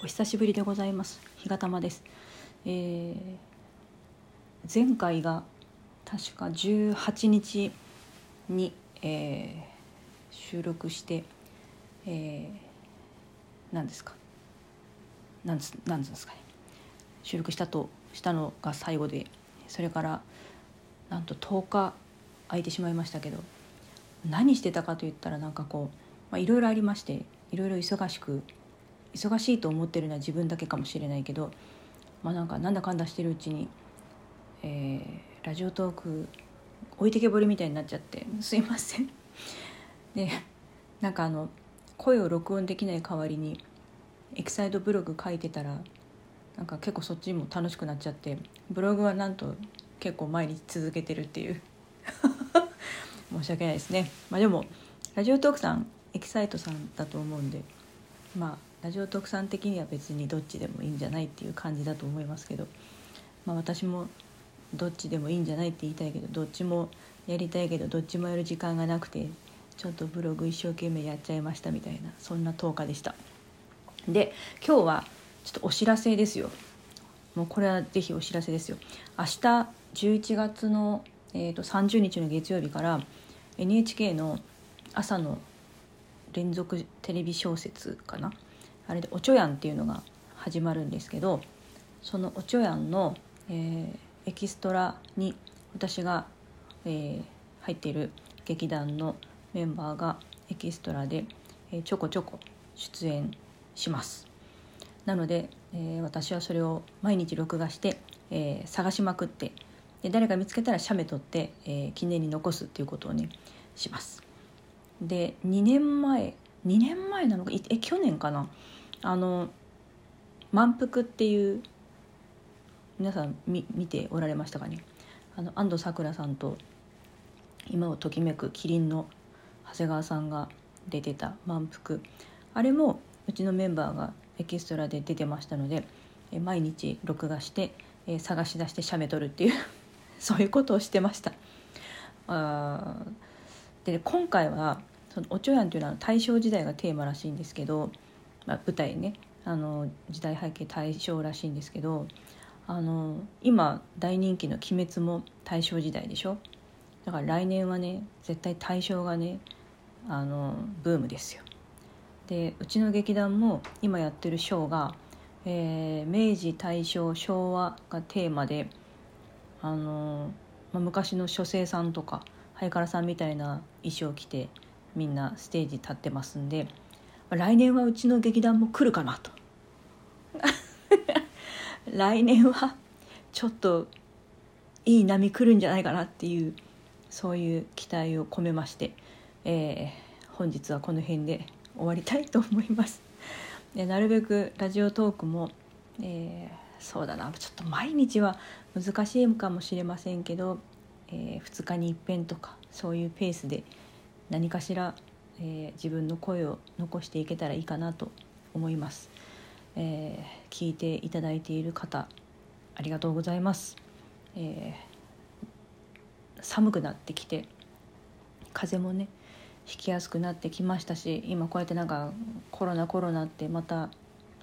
お久しぶりでございます。日がたまです、えー、前回が確か18日に、えー、収録して、えー、何ですか？何つ何ですかね？収録したとしたのが最後でそれからなんと10日空いてしまいましたけど何してたかといったらなんかこういろいろありましていろいろ忙しく忙しいと思ってるのは自分だけかもしれないけどまあなんかなんだかんだしてるうちに、えー、ラジオトーク置いてけぼりみたいになっちゃってすいません。でなんかあの声を録音できない代わりにエキサイドブログ書いてたらなんか結構そっちも楽しくなっちゃってブログはなんと結構毎日続けてるっていう 申し訳ないですねまあでもラジオトークさんエキサイトさんだと思うんでまあラジオ特産的には別にどっちでもいいんじゃないっていう感じだと思いますけど、まあ、私もどっちでもいいんじゃないって言いたいけどどっちもやりたいけどどっちもやる時間がなくてちょっとブログ一生懸命やっちゃいましたみたいなそんな10日でした。で今日はちょっとお知らせですよ。もうこれは是非お知らせですよ。明日11月の、えーと、30日の月曜日から NHK の朝の連続テレビ小説かな？あれで「おちょやん」っていうのが始まるんですけどその「おちょやんの」えー、エキストラに私が、えー、入っている劇団のメンバーがエキストラで、えー、ちょこちょこ出演します。なので、えー、私はそれを毎日録画して、えー、探しまくってで誰か見つけたら写メ撮って、えー、記念に残すっていうことをねします。で2年前2年前なのかえ去年かな？あの満腹っていう皆さん見見ておられましたかね？あの安藤サクラさんと今をときめくキリンの長谷川さんが出てた「満腹」あれもうちのメンバーがエキストラで出てましたので毎日録画して、探し出して写メ撮るっていう そういうことをしてました。あで今回はそのおちょやんというのは大正時代がテーマらしいんですけどまあ、舞台ねあの時代背景大正らしいんですけどあの今大人気の「鬼滅」も大正時代でしょ？だから来年はね絶対大正がねあのブームですよ。でうちの劇団も今やってるショーが、えー、明治大正昭和がテーマであの、まあ、昔の書生さんとかハイカラさんみたいな衣装を着てみんなステージ立ってますんで来年はうちの劇団も来るかなと 来年はちょっといい波来るんじゃないかなっていうそういう期待を込めまして、えー、本日はこの辺で終わりたいと思います。でなるべくラジオトークも、えー、そうだなちょっと毎日は難しいかもしれませんけど、えー、2日にいっぺんとかそういうペースで何かしらえー、自分の声を残していけたらいいかなと思います、えー、聞いていただいている方ありがとうございます、えー、寒くなってきて風もねひきやすくなってきましたし今こうやってなんかコロナコロナってまた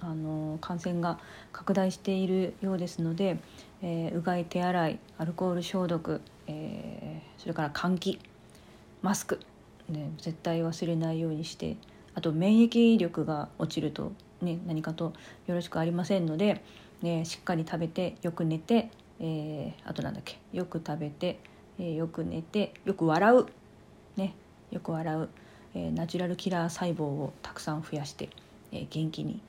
あの感染が拡大しているようですので、えー、うがい手洗いアルコール消毒、えー、それから換気マスクね、絶対忘れないようにしてあと免疫力が落ちると、ね、何かとよろしくありませんので、ね、しっかり食べてよく寝て、えー、あとなんだっけよく食べて、えー、よく寝てよく笑う、ね、よく笑う、えー、ナチュラルキラー細胞をたくさん増やして、え、元気に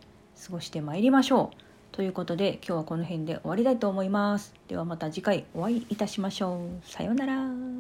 過ごしてまいりましょう。ということで今日はこの辺で終わりたいと思います。ではまた次回お会いいたしましょう。さようなら。